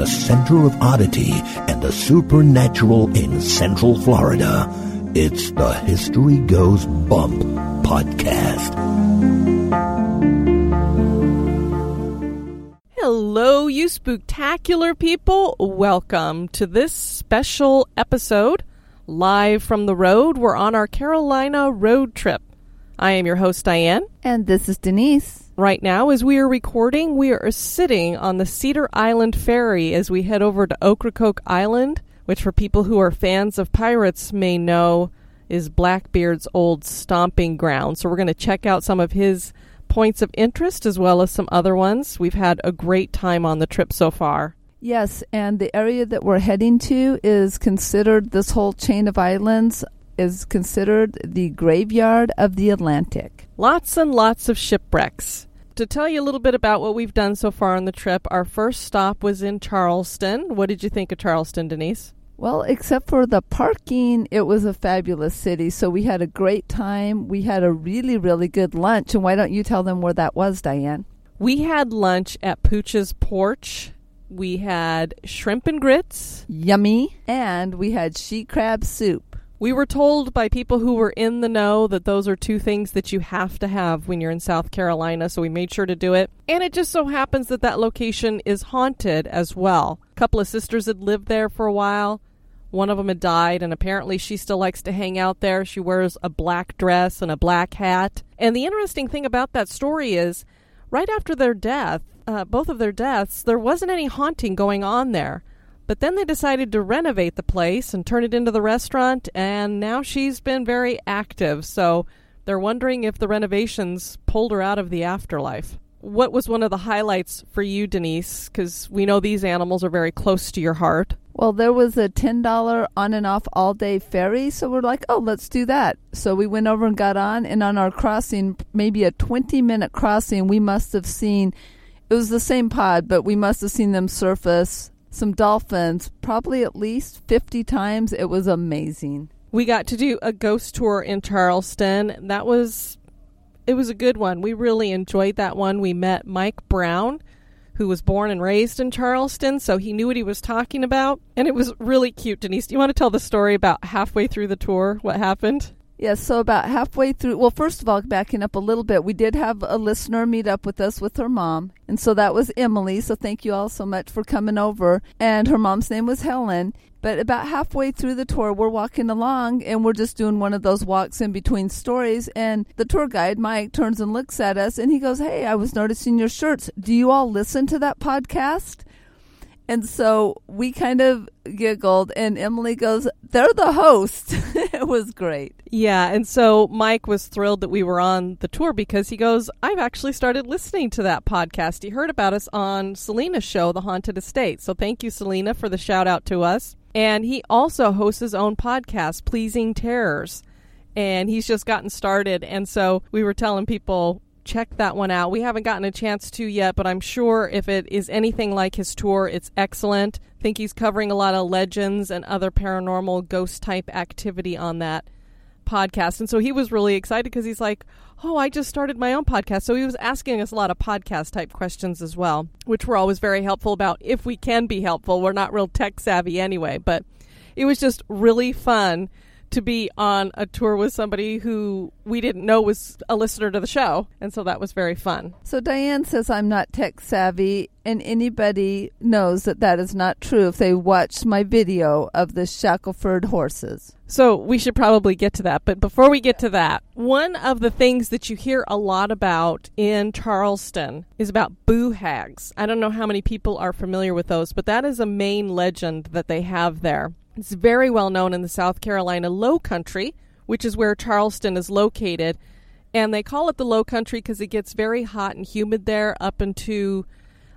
The center of oddity and the supernatural in Central Florida, it's the History Goes Bump podcast. Hello, you spooktacular people. Welcome to this special episode. Live from the road, we're on our Carolina road trip. I am your host, Diane. And this is Denise. Right now, as we are recording, we are sitting on the Cedar Island Ferry as we head over to Ocracoke Island, which, for people who are fans of pirates, may know is Blackbeard's old stomping ground. So, we're going to check out some of his points of interest as well as some other ones. We've had a great time on the trip so far. Yes, and the area that we're heading to is considered, this whole chain of islands is considered the graveyard of the Atlantic. Lots and lots of shipwrecks. To tell you a little bit about what we've done so far on the trip, our first stop was in Charleston. What did you think of Charleston, Denise? Well, except for the parking, it was a fabulous city. So we had a great time. We had a really, really good lunch. And why don't you tell them where that was, Diane? We had lunch at Poogan's Porch. We had shrimp and grits. Yummy. And we had she crab soup. We were told by people who were in the know that those are two things that you have to have when you're in South Carolina, so we made sure to do it. And it just so happens that that location is haunted as well. A couple of sisters had lived there for a while. One of them had died, and apparently she still likes to hang out there. She wears a black dress and a black hat. And the interesting thing about that story is, right after their death, uh, both of their deaths, there wasn't any haunting going on there. But then they decided to renovate the place and turn it into the restaurant, and now she's been very active. So they're wondering if the renovations pulled her out of the afterlife. What was one of the highlights for you, Denise? Because we know these animals are very close to your heart. Well, there was a $10 on and off all day ferry, so we're like, oh, let's do that. So we went over and got on, and on our crossing, maybe a 20 minute crossing, we must have seen it was the same pod, but we must have seen them surface some dolphins probably at least 50 times. It was amazing. We got to do a ghost tour in Charleston. That was it was a good one. We really enjoyed that one. We met Mike Brown, who was born and raised in Charleston, so he knew what he was talking about, and it was really cute. Denise, do you want to tell the story about halfway through the tour what happened? Yes, yeah, so about halfway through, well, first of all, backing up a little bit, we did have a listener meet up with us with her mom. And so that was Emily. So thank you all so much for coming over. And her mom's name was Helen. But about halfway through the tour, we're walking along and we're just doing one of those walks in between stories. And the tour guide, Mike, turns and looks at us and he goes, Hey, I was noticing your shirts. Do you all listen to that podcast? And so we kind of giggled, and Emily goes, They're the host. it was great. Yeah. And so Mike was thrilled that we were on the tour because he goes, I've actually started listening to that podcast. He heard about us on Selena's show, The Haunted Estate. So thank you, Selena, for the shout out to us. And he also hosts his own podcast, Pleasing Terrors. And he's just gotten started. And so we were telling people, check that one out. We haven't gotten a chance to yet, but I'm sure if it is anything like his tour, it's excellent. I think he's covering a lot of legends and other paranormal ghost type activity on that podcast. And so he was really excited because he's like, Oh, I just started my own podcast. So he was asking us a lot of podcast type questions as well, which we're always very helpful about if we can be helpful. We're not real tech savvy anyway, but it was just really fun to be on a tour with somebody who we didn't know was a listener to the show. And so that was very fun. So Diane says I'm not tech savvy, and anybody knows that that is not true if they watched my video of the Shackleford horses. So we should probably get to that. But before we get to that, one of the things that you hear a lot about in Charleston is about boo hags. I don't know how many people are familiar with those, but that is a main legend that they have there. It's very well known in the South Carolina Low Country, which is where Charleston is located. And they call it the Low Country because it gets very hot and humid there up into,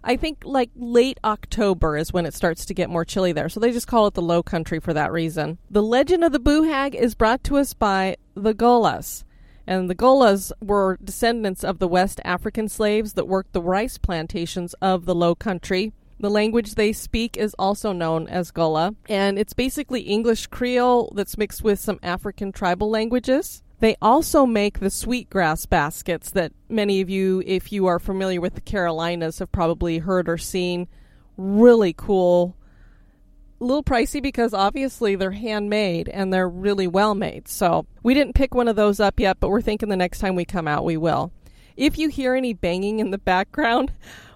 I think, like late October is when it starts to get more chilly there. So they just call it the Low Country for that reason. The legend of the Boo Hag is brought to us by the Gullahs. And the Gullahs were descendants of the West African slaves that worked the rice plantations of the Low Country. The language they speak is also known as Gullah, and it's basically English Creole that's mixed with some African tribal languages. They also make the sweetgrass baskets that many of you, if you are familiar with the Carolinas, have probably heard or seen. Really cool. A little pricey because obviously they're handmade and they're really well made. So we didn't pick one of those up yet, but we're thinking the next time we come out we will. If you hear any banging in the background,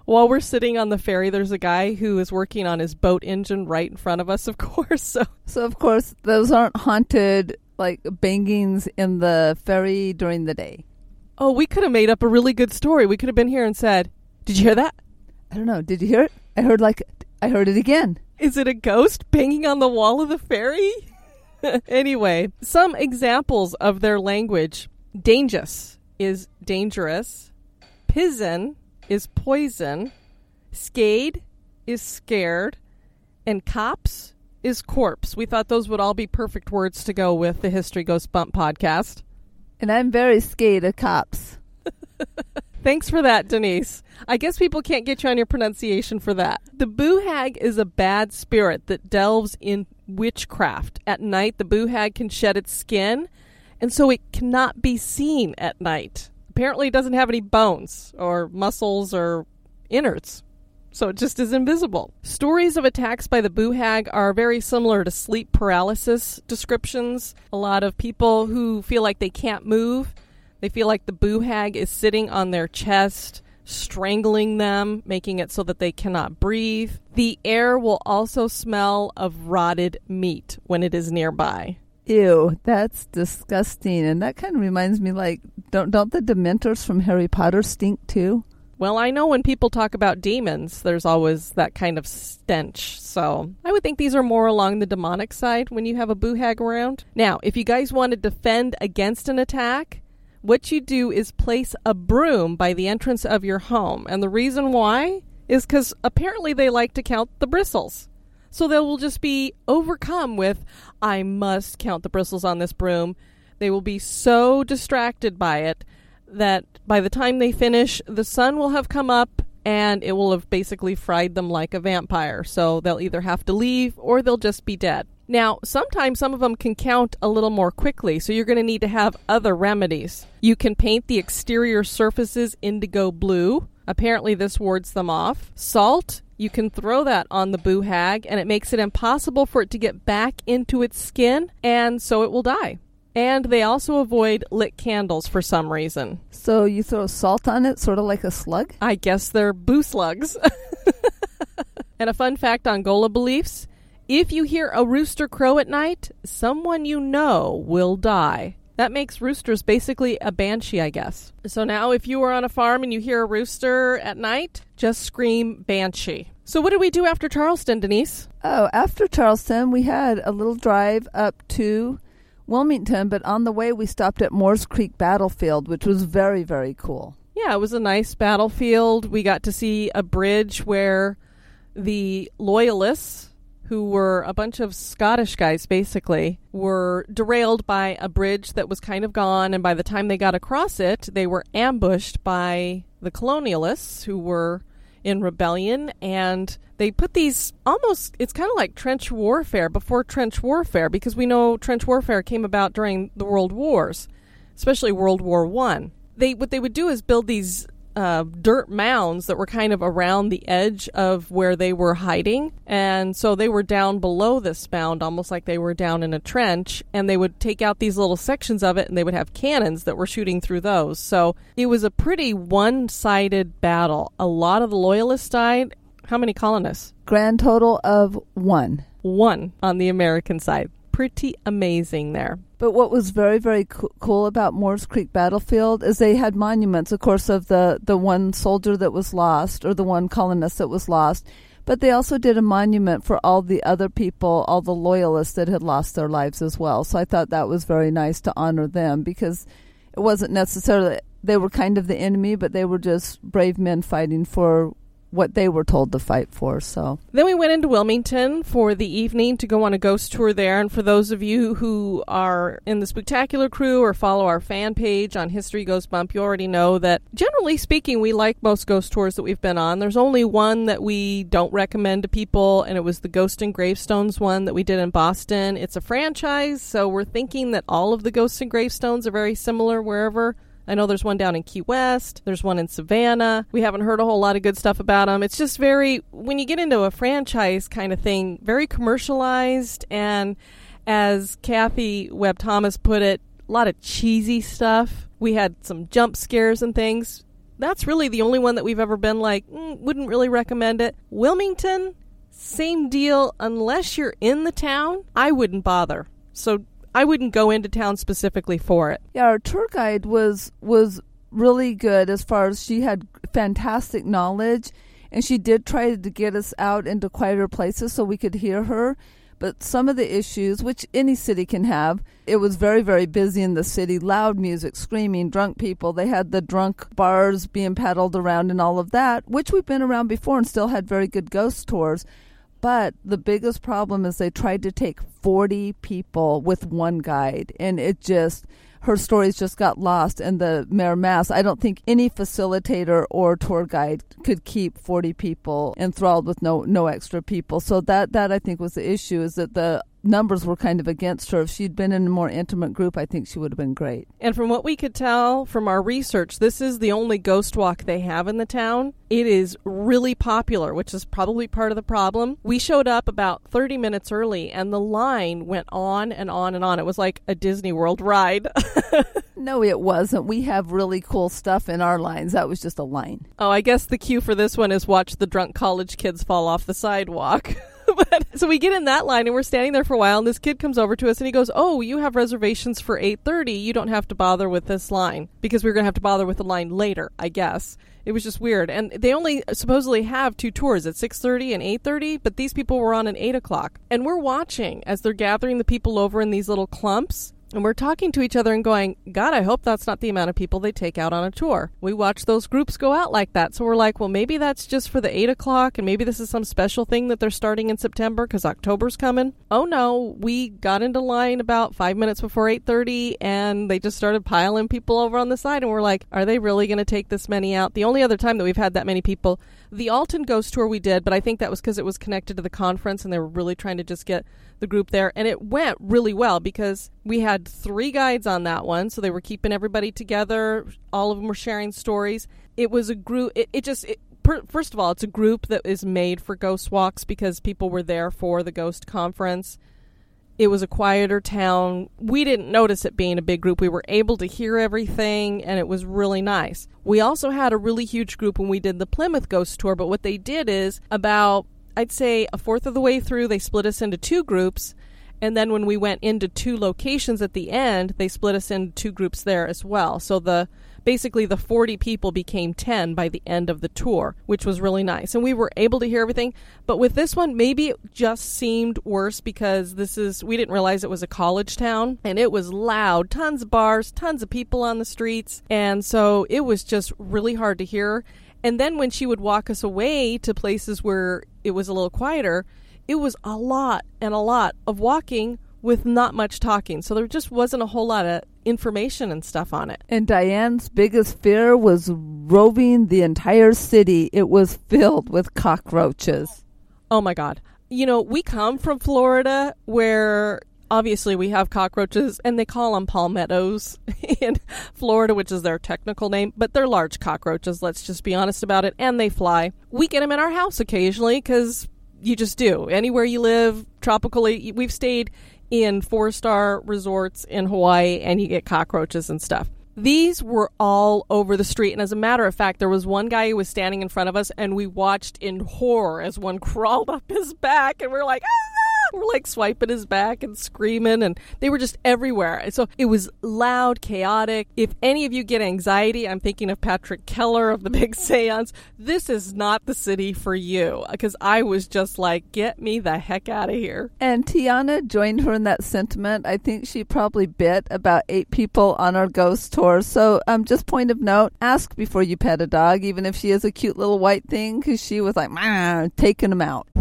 while we're sitting on the ferry, there's a guy who is working on his boat engine right in front of us, of course. So, so of course, those aren't haunted like bangings in the ferry during the day. Oh, we could have made up a really good story. We could have been here and said, "Did you hear that?" I don't know. Did you hear it? I heard like I heard it again. Is it a ghost banging on the wall of the ferry? anyway, some examples of their language. Dangerous is dangerous. Pizen is poison, skade is scared, and cops is corpse. We thought those would all be perfect words to go with the History Goes Bump podcast. And I'm very scared of cops. Thanks for that, Denise. I guess people can't get you on your pronunciation for that. The boo hag is a bad spirit that delves in witchcraft. At night, the boo hag can shed its skin, and so it cannot be seen at night apparently doesn't have any bones or muscles or innards. So it just is invisible. Stories of attacks by the boo hag are very similar to sleep paralysis descriptions. A lot of people who feel like they can't move, they feel like the boo hag is sitting on their chest, strangling them, making it so that they cannot breathe. The air will also smell of rotted meat when it is nearby. Ew, that's disgusting. And that kind of reminds me like don't don't the dementors from Harry Potter stink too? Well, I know when people talk about demons, there's always that kind of stench. So I would think these are more along the demonic side when you have a boo hag around. Now, if you guys want to defend against an attack, what you do is place a broom by the entrance of your home. And the reason why is because apparently they like to count the bristles. So they will just be overcome with, I must count the bristles on this broom. They will be so distracted by it that by the time they finish, the sun will have come up and it will have basically fried them like a vampire. So they'll either have to leave or they'll just be dead. Now, sometimes some of them can count a little more quickly, so you're going to need to have other remedies. You can paint the exterior surfaces indigo blue. Apparently, this wards them off. Salt you can throw that on the boo hag, and it makes it impossible for it to get back into its skin, and so it will die. And they also avoid lit candles for some reason. So you throw salt on it, sort of like a slug? I guess they're boo slugs. and a fun fact on Gullah beliefs if you hear a rooster crow at night, someone you know will die. That makes roosters basically a banshee, I guess. So now, if you are on a farm and you hear a rooster at night, just scream banshee. So, what did we do after Charleston, Denise? Oh, after Charleston, we had a little drive up to Wilmington, but on the way, we stopped at Moores Creek Battlefield, which was very, very cool. Yeah, it was a nice battlefield. We got to see a bridge where the Loyalists who were a bunch of Scottish guys basically, were derailed by a bridge that was kind of gone. And by the time they got across it, they were ambushed by the colonialists who were in rebellion. And they put these almost, it's kind of like trench warfare before trench warfare, because we know trench warfare came about during the world wars, especially World War One. They, what they would do is build these uh, dirt mounds that were kind of around the edge of where they were hiding. And so they were down below this mound, almost like they were down in a trench. And they would take out these little sections of it and they would have cannons that were shooting through those. So it was a pretty one sided battle. A lot of the loyalists died. How many colonists? Grand total of one. One on the American side. Pretty amazing there. But what was very, very co- cool about Moores Creek Battlefield is they had monuments, of course, of the, the one soldier that was lost or the one colonist that was lost. But they also did a monument for all the other people, all the loyalists that had lost their lives as well. So I thought that was very nice to honor them because it wasn't necessarily, they were kind of the enemy, but they were just brave men fighting for what they were told to fight for. So then we went into Wilmington for the evening to go on a ghost tour there. And for those of you who are in the Spooktacular crew or follow our fan page on History Goes Bump, you already know that generally speaking, we like most ghost tours that we've been on. There's only one that we don't recommend to people, and it was the Ghost and Gravestones one that we did in Boston. It's a franchise, so we're thinking that all of the Ghosts and Gravestones are very similar wherever I know there's one down in Key West, there's one in Savannah. We haven't heard a whole lot of good stuff about them. It's just very, when you get into a franchise kind of thing, very commercialized. And as Kathy Webb Thomas put it, a lot of cheesy stuff. We had some jump scares and things. That's really the only one that we've ever been like, mm, wouldn't really recommend it. Wilmington, same deal. Unless you're in the town, I wouldn't bother. So I wouldn't go into town specifically for it. Yeah, our tour guide was was really good as far as she had fantastic knowledge and she did try to get us out into quieter places so we could hear her. But some of the issues, which any city can have, it was very, very busy in the city. Loud music, screaming, drunk people. They had the drunk bars being paddled around and all of that, which we've been around before and still had very good ghost tours. But the biggest problem is they tried to take 40 people with one guide, and it just her stories just got lost in the mayor mass. I don't think any facilitator or tour guide could keep 40 people enthralled with no no extra people. So that that i think was the issue is that the numbers were kind of against her. If she'd been in a more intimate group, I think she would have been great. And from what we could tell from our research, this is the only ghost walk they have in the town. It is really popular, which is probably part of the problem. We showed up about 30 minutes early and the line went on and on and on. It was like a Disney World ride. no, it wasn't. We have really cool stuff in our lines. That was just a line. Oh, I guess the queue for this one is watch the drunk college kids fall off the sidewalk. so we get in that line and we're standing there for a while and this kid comes over to us and he goes, "Oh, you have reservations for 8:30. You don't have to bother with this line because we are going to have to bother with the line later, I guess." It was just weird, and they only supposedly have two tours at 6:30 and 8:30, but these people were on at 8 o'clock, and we're watching as they're gathering the people over in these little clumps and we're talking to each other and going, God, I hope that's not the amount of people they take out on a tour. We watch those groups go out like that. So we're like, well, maybe that's just for the 8 o'clock, and maybe this is some special thing that they're starting in September because October's coming. Oh no, we got into line about five minutes before 8.30, and they just started piling people over on the side. And we're like, are they really going to take this many out? The only other time that we've had that many people, the Alton Ghost Tour we did, but I think that was because it was connected to the conference, and they were really trying to just get the group there, and it went really well because we had three guides on that one, so they were keeping everybody together. All of them were sharing stories. It was a group. It, it just it, per, first of all, it's a group that is made for ghost walks because people were there for the ghost conference. It was a quieter town. We didn't notice it being a big group. We were able to hear everything, and it was really nice. We also had a really huge group when we did the Plymouth Ghost Tour, but what they did is about I'd say a fourth of the way through, they split us into two groups. And then when we went into two locations at the end, they split us into two groups there as well. So the basically the 40 people became 10 by the end of the tour, which was really nice. And we were able to hear everything. But with this one, maybe it just seemed worse because this is, we didn't realize it was a college town and it was loud, tons of bars, tons of people on the streets. And so it was just really hard to hear. And then when she would walk us away to places where it was a little quieter, it was a lot and a lot of walking with not much talking. So there just wasn't a whole lot of information and stuff on it. And Diane's biggest fear was roving the entire city. It was filled with cockroaches. Oh my God. You know, we come from Florida where obviously we have cockroaches and they call them palmettos in Florida, which is their technical name, but they're large cockroaches, let's just be honest about it, and they fly. We get them in our house occasionally because you just do. Anywhere you live, tropically, we've stayed in four star resorts in Hawaii and you get cockroaches and stuff. These were all over the street. And as a matter of fact, there was one guy who was standing in front of us, and we watched in horror as one crawled up his back, and we are like, ah! We're like swiping his back and screaming, and they were just everywhere. So it was loud, chaotic. If any of you get anxiety, I'm thinking of Patrick Keller of the Big Seance. This is not the city for you because I was just like, get me the heck out of here. And Tiana joined her in that sentiment. I think she probably bit about eight people on our ghost tour. So, um, just point of note: ask before you pet a dog, even if she is a cute little white thing, because she was like, taking them out.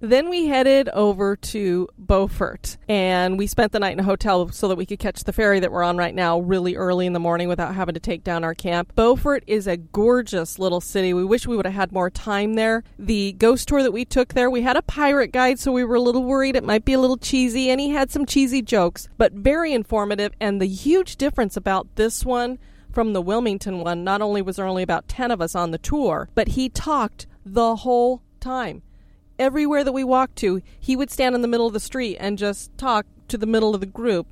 Then we headed over to Beaufort and we spent the night in a hotel so that we could catch the ferry that we're on right now really early in the morning without having to take down our camp. Beaufort is a gorgeous little city. We wish we would have had more time there. The ghost tour that we took there, we had a pirate guide, so we were a little worried it might be a little cheesy, and he had some cheesy jokes, but very informative. And the huge difference about this one from the Wilmington one, not only was there only about 10 of us on the tour, but he talked the whole time everywhere that we walked to, he would stand in the middle of the street and just talk to the middle of the group.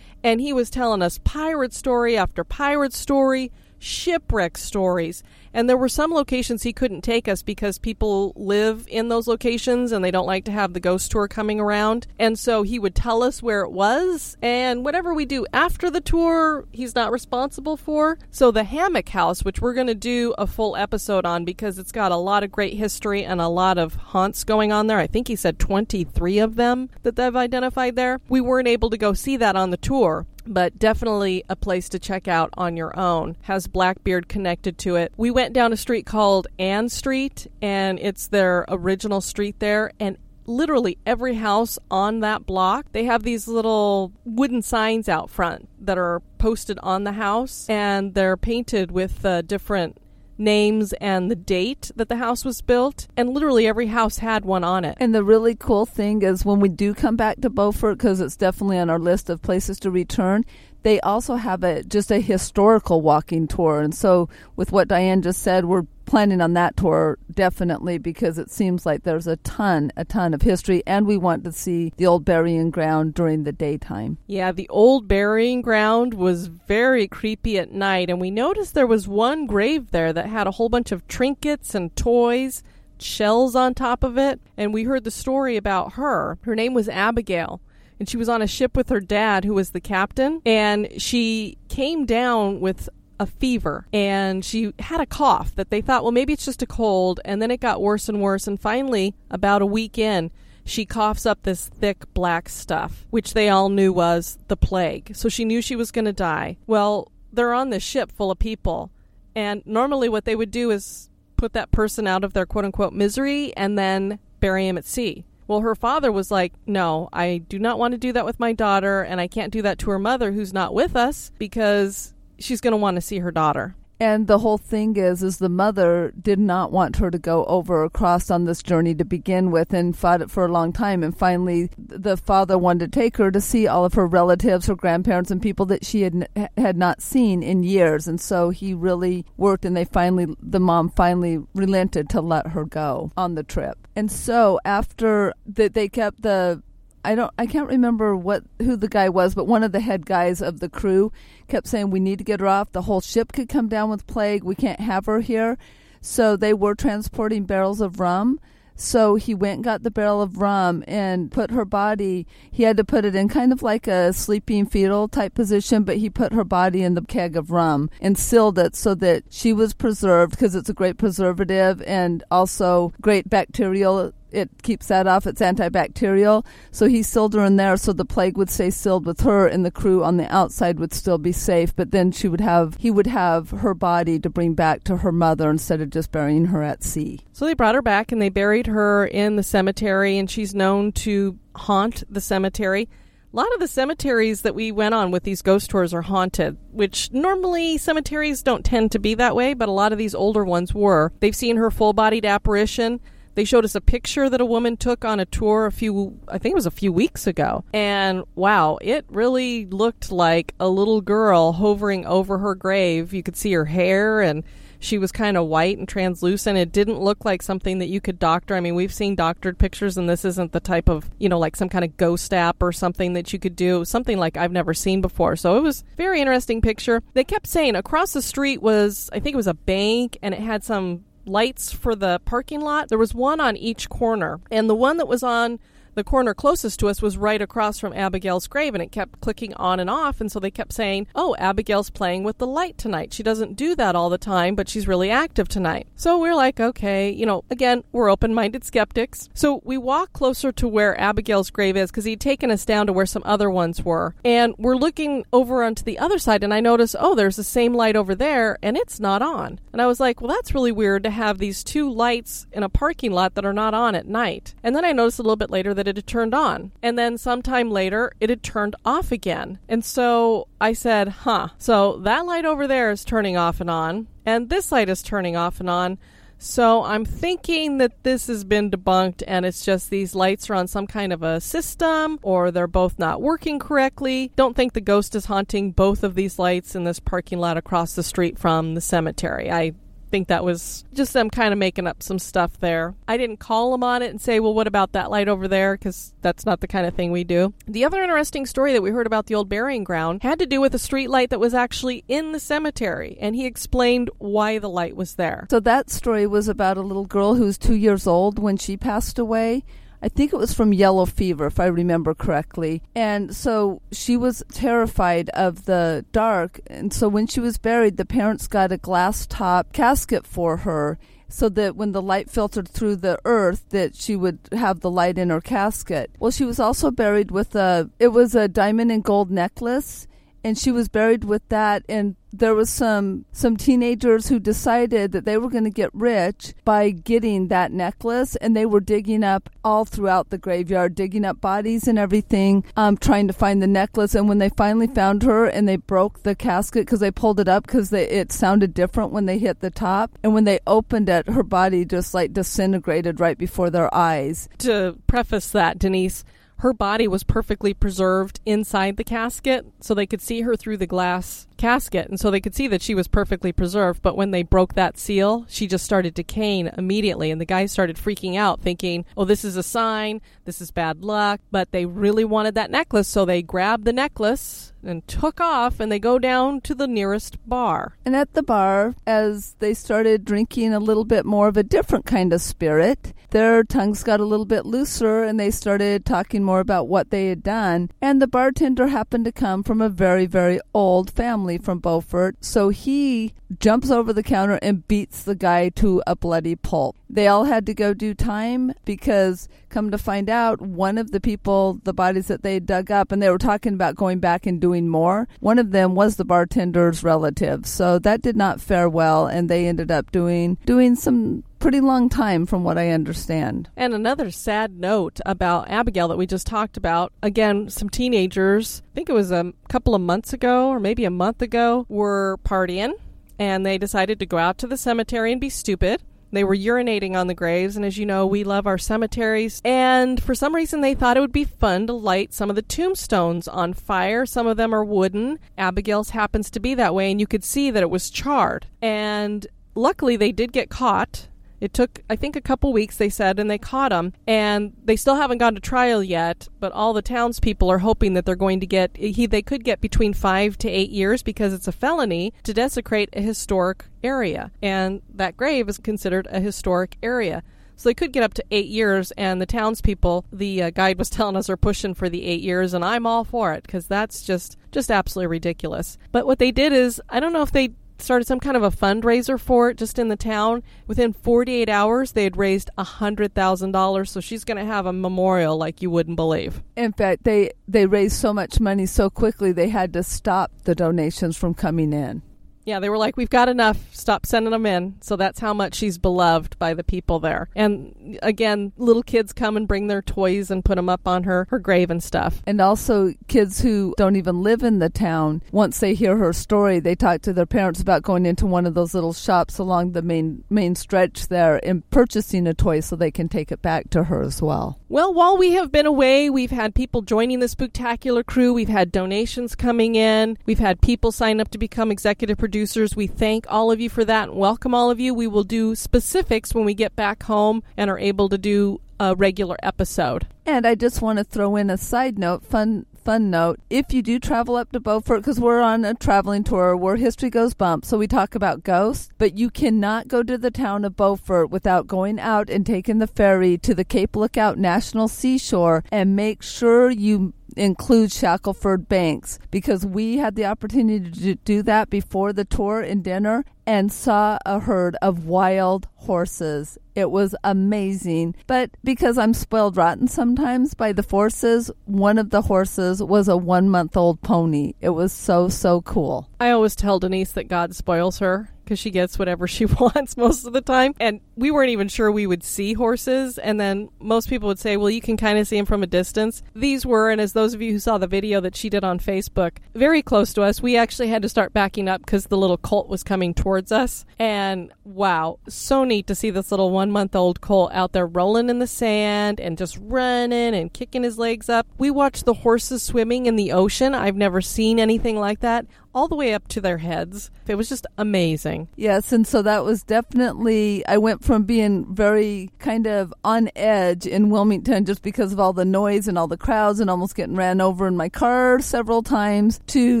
And he was telling us pirate story after pirate story, shipwreck stories. And there were some locations he couldn't take us because people live in those locations and they don't like to have the ghost tour coming around. And so he would tell us where it was. And whatever we do after the tour, he's not responsible for. So the Hammock House, which we're going to do a full episode on because it's got a lot of great history and a lot of haunts going on there. I think he said 23 of them that they've identified there. We weren't able to go see that on the tour but definitely a place to check out on your own. Has Blackbeard connected to it. We went down a street called Ann Street, and it's their original street there, and literally every house on that block, they have these little wooden signs out front that are posted on the house, and they're painted with uh, different names and the date that the house was built, and literally every house had one on it. And the really cool thing is when we do come back to Beaufort, because it's definitely on our list of places to return, they also have a just a historical walking tour. And so, with what Diane just said, we're planning on that tour definitely because it seems like there's a ton, a ton of history, and we want to see the old burying ground during the daytime. Yeah, the old burying ground was very creepy at night, and we noticed there was one grave there that had a whole bunch of trinkets and toys. Shells on top of it, and we heard the story about her. Her name was Abigail and she was on a ship with her dad, who was the captain, and she came down with a fever and she had a cough that they thought, well, maybe it's just a cold. And then it got worse and worse. And finally, about a week in, she coughs up this thick black stuff, which they all knew was the plague. So she knew she was going to die. Well, they're on this ship full of people. And normally, what they would do is put that person out of their quote unquote misery and then bury him at sea. Well, her father was like, No, I do not want to do that with my daughter, and I can't do that to her mother who's not with us because she's going to want to see her daughter. And the whole thing is, is the mother did not want her to go over across on this journey to begin with, and fought it for a long time. And finally, the father wanted to take her to see all of her relatives, her grandparents, and people that she had had not seen in years. And so he really worked, and they finally, the mom finally relented to let her go on the trip. And so after that, they kept the I don't I can't remember what who the guy was, but one of the head guys of the crew kept saying we need to get her off. The whole ship could come down with plague. We can't have her here. So they were transporting barrels of rum. So he went and got the barrel of rum and put her body. He had to put it in kind of like a sleeping fetal type position, but he put her body in the keg of rum and sealed it so that she was preserved because it's a great preservative and also great bacterial it keeps that off. It's antibacterial. So he sealed her in there so the plague would stay sealed with her and the crew on the outside would still be safe. But then she would have, he would have her body to bring back to her mother instead of just burying her at sea. So they brought her back and they buried her in the cemetery and she's known to haunt the cemetery. A lot of the cemeteries that we went on with these ghost tours are haunted, which normally cemeteries don't tend to be that way, but a lot of these older ones were. They've seen her full bodied apparition. They showed us a picture that a woman took on a tour a few, I think it was a few weeks ago. And wow, it really looked like a little girl hovering over her grave. You could see her hair and she was kind of white and translucent. It didn't look like something that you could doctor. I mean, we've seen doctored pictures, and this isn't the type of, you know, like some kind of ghost app or something that you could do. Something like I've never seen before. So it was very interesting picture. They kept saying across the street was, I think it was a bank, and it had some lights for the parking lot. There was one on each corner, and the one that was on the corner closest to us was right across from Abigail's grave, and it kept clicking on and off. And so they kept saying, Oh, Abigail's playing with the light tonight. She doesn't do that all the time, but she's really active tonight. So we're like, Okay, you know, again, we're open minded skeptics. So we walk closer to where Abigail's grave is because he'd taken us down to where some other ones were. And we're looking over onto the other side, and I notice, Oh, there's the same light over there, and it's not on. And I was like, Well, that's really weird to have these two lights in a parking lot that are not on at night. And then I noticed a little bit later that it had turned on. And then sometime later, it had turned off again. And so I said, huh. So that light over there is turning off and on, and this light is turning off and on. So I'm thinking that this has been debunked and it's just these lights are on some kind of a system or they're both not working correctly. Don't think the ghost is haunting both of these lights in this parking lot across the street from the cemetery. I think that was just them kind of making up some stuff there. I didn't call them on it and say, well, what about that light over there? Because that's not the kind of thing we do. The other interesting story that we heard about the old burying ground had to do with a street light that was actually in the cemetery, and he explained why the light was there. So that story was about a little girl who was two years old when she passed away. I think it was from yellow fever, if I remember correctly. And so she was terrified of the dark. And so when she was buried, the parents got a glass top casket for her so that when the light filtered through the earth that she would have the light in her casket. Well, she was also buried with a it was a diamond and gold necklace and she was buried with that. And there was some some teenagers who decided that they were going to get rich by getting that necklace and they were digging up all throughout the graveyard digging up bodies and everything um, trying to find the necklace. And when they finally found her and they broke the casket because they pulled it up because it sounded different when they hit the top. And when they opened it her body just like disintegrated right before their eyes. To preface that denise her body was perfectly preserved inside the casket, so they could see her through the glass casket, and so they could see that she was perfectly preserved. But when they broke that seal, she just started decaying immediately, and the guys started freaking out, thinking, oh, this is a sign, this is bad luck. But they really wanted that necklace, so they grabbed the necklace and took off, and they go down to the nearest bar. And at the bar, as they started drinking a little bit more of a different kind of spirit, their tongues got a little bit looser and they started talking more about what they had done. And the bartender happened to come from a very, very old family from Beaufort, so he jumps over the counter and beats the guy to a bloody pulp. They all had to go do time because, come to find out, one of the people, the bodies that they dug up, and they were talking about going back and doing more, one of them was the bartender's relative. So that did not fare well, and they ended up doing doing some pretty long time, from what I understand. And another sad note about Abigail that we just talked about again, some teenagers, I think it was a couple of months ago or maybe a month ago, were partying and they decided to go out to the cemetery and be stupid. They were urinating on the graves, and as you know, we love our cemeteries. And for some reason, they thought it would be fun to light some of the tombstones on fire. Some of them are wooden. Abigail's happens to be that way, and you could see that it was charred. And luckily, they did get caught. It took, I think, a couple weeks, they said, and they caught him. And they still haven't gone to trial yet, but all the townspeople are hoping that they're going to get, he, they could get between five to eight years because it's a felony to desecrate a historic area. And that grave is considered a historic area. So they could get up to eight years, and the townspeople, the uh, guide was telling us, are pushing for the eight years, and I'm all for it because that's just just absolutely ridiculous. But what they did is, I don't know if they started some kind of a fundraiser for it just in the town. Within 48 hours, they had raised $100,000. So she's going to have a memorial like you wouldn't believe. In fact, they, they raised so much money so quickly they had to stop the donations from coming in. Yeah, they were like, we've got enough. Stop sending them in. So that's how much she's beloved by the people there. And again, little kids come and bring their toys and put them up on her, her grave and stuff. And also, kids who don't even live in the town, once they hear her story, they talk to their parents about going into one of those little shops along the main main stretch there and purchasing a toy so they can take it back to her as well. Well, while we have been away, we've had people joining the Spooktacular crew. We've had donations coming in. We've had people sign up to become executive producers producers. We thank all of you for that and welcome all of you. We will do specifics when we get back home and are able to do a regular episode. And I just want to throw in a side note, fun fun note. If you do travel up to Beaufort, because we're on a traveling tour where history goes bump, so we talk about ghosts, but you cannot go to the town of Beaufort without going out and taking the ferry to the Cape Lookout National Seashore and make sure you include Shackleford Banks because we had the opportunity to do that before the tour and dinner and saw a herd of wild horses. It was amazing. But because I'm spoiled rotten sometimes by the forces, one of the horses was a one month old pony. It was so, so cool. I always tell Denise that God spoils her because she gets whatever she wants most of the time. And we weren't even sure we would see horses. And then most people would say, well, you can kind of see them from a distance. These were, and as those of you who saw the video that she did on Facebook, very close to us. We actually had to start backing up because the little colt was coming towards us. And wow, so neat to see this little one month old colt out there rolling in the sand and just running and kicking his legs up. We watched the horses swimming in the ocean. I've never seen anything like that all the way up to their heads. It was just amazing. Yes, and so that was definitely, I went from being very kind of on edge in Wilmington just because of all the noise and all the crowds and almost getting ran over in my car several times to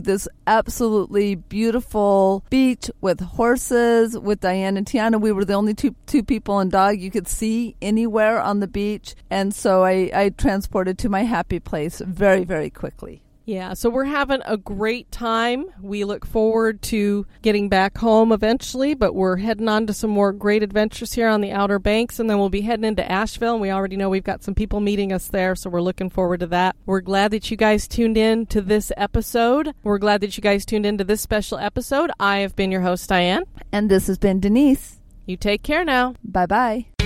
this absolutely beautiful beach with horses with Diane and Tiana. We were the only two two people and dog you could see anywhere on the beach, and so I, I transported to my happy place very very quickly. Yeah, so we're having a great time. We look forward to getting back home eventually, but we're heading on to some more great adventures here on the Outer Banks, and then we'll be heading into Asheville. And we already know we've got some people meeting us there, so we're looking forward to that. We're glad that you guys tuned in to this episode. We're glad that you guys tuned in to this special episode. I have been your host, Diane. And this has been Denise. You take care now. Bye bye.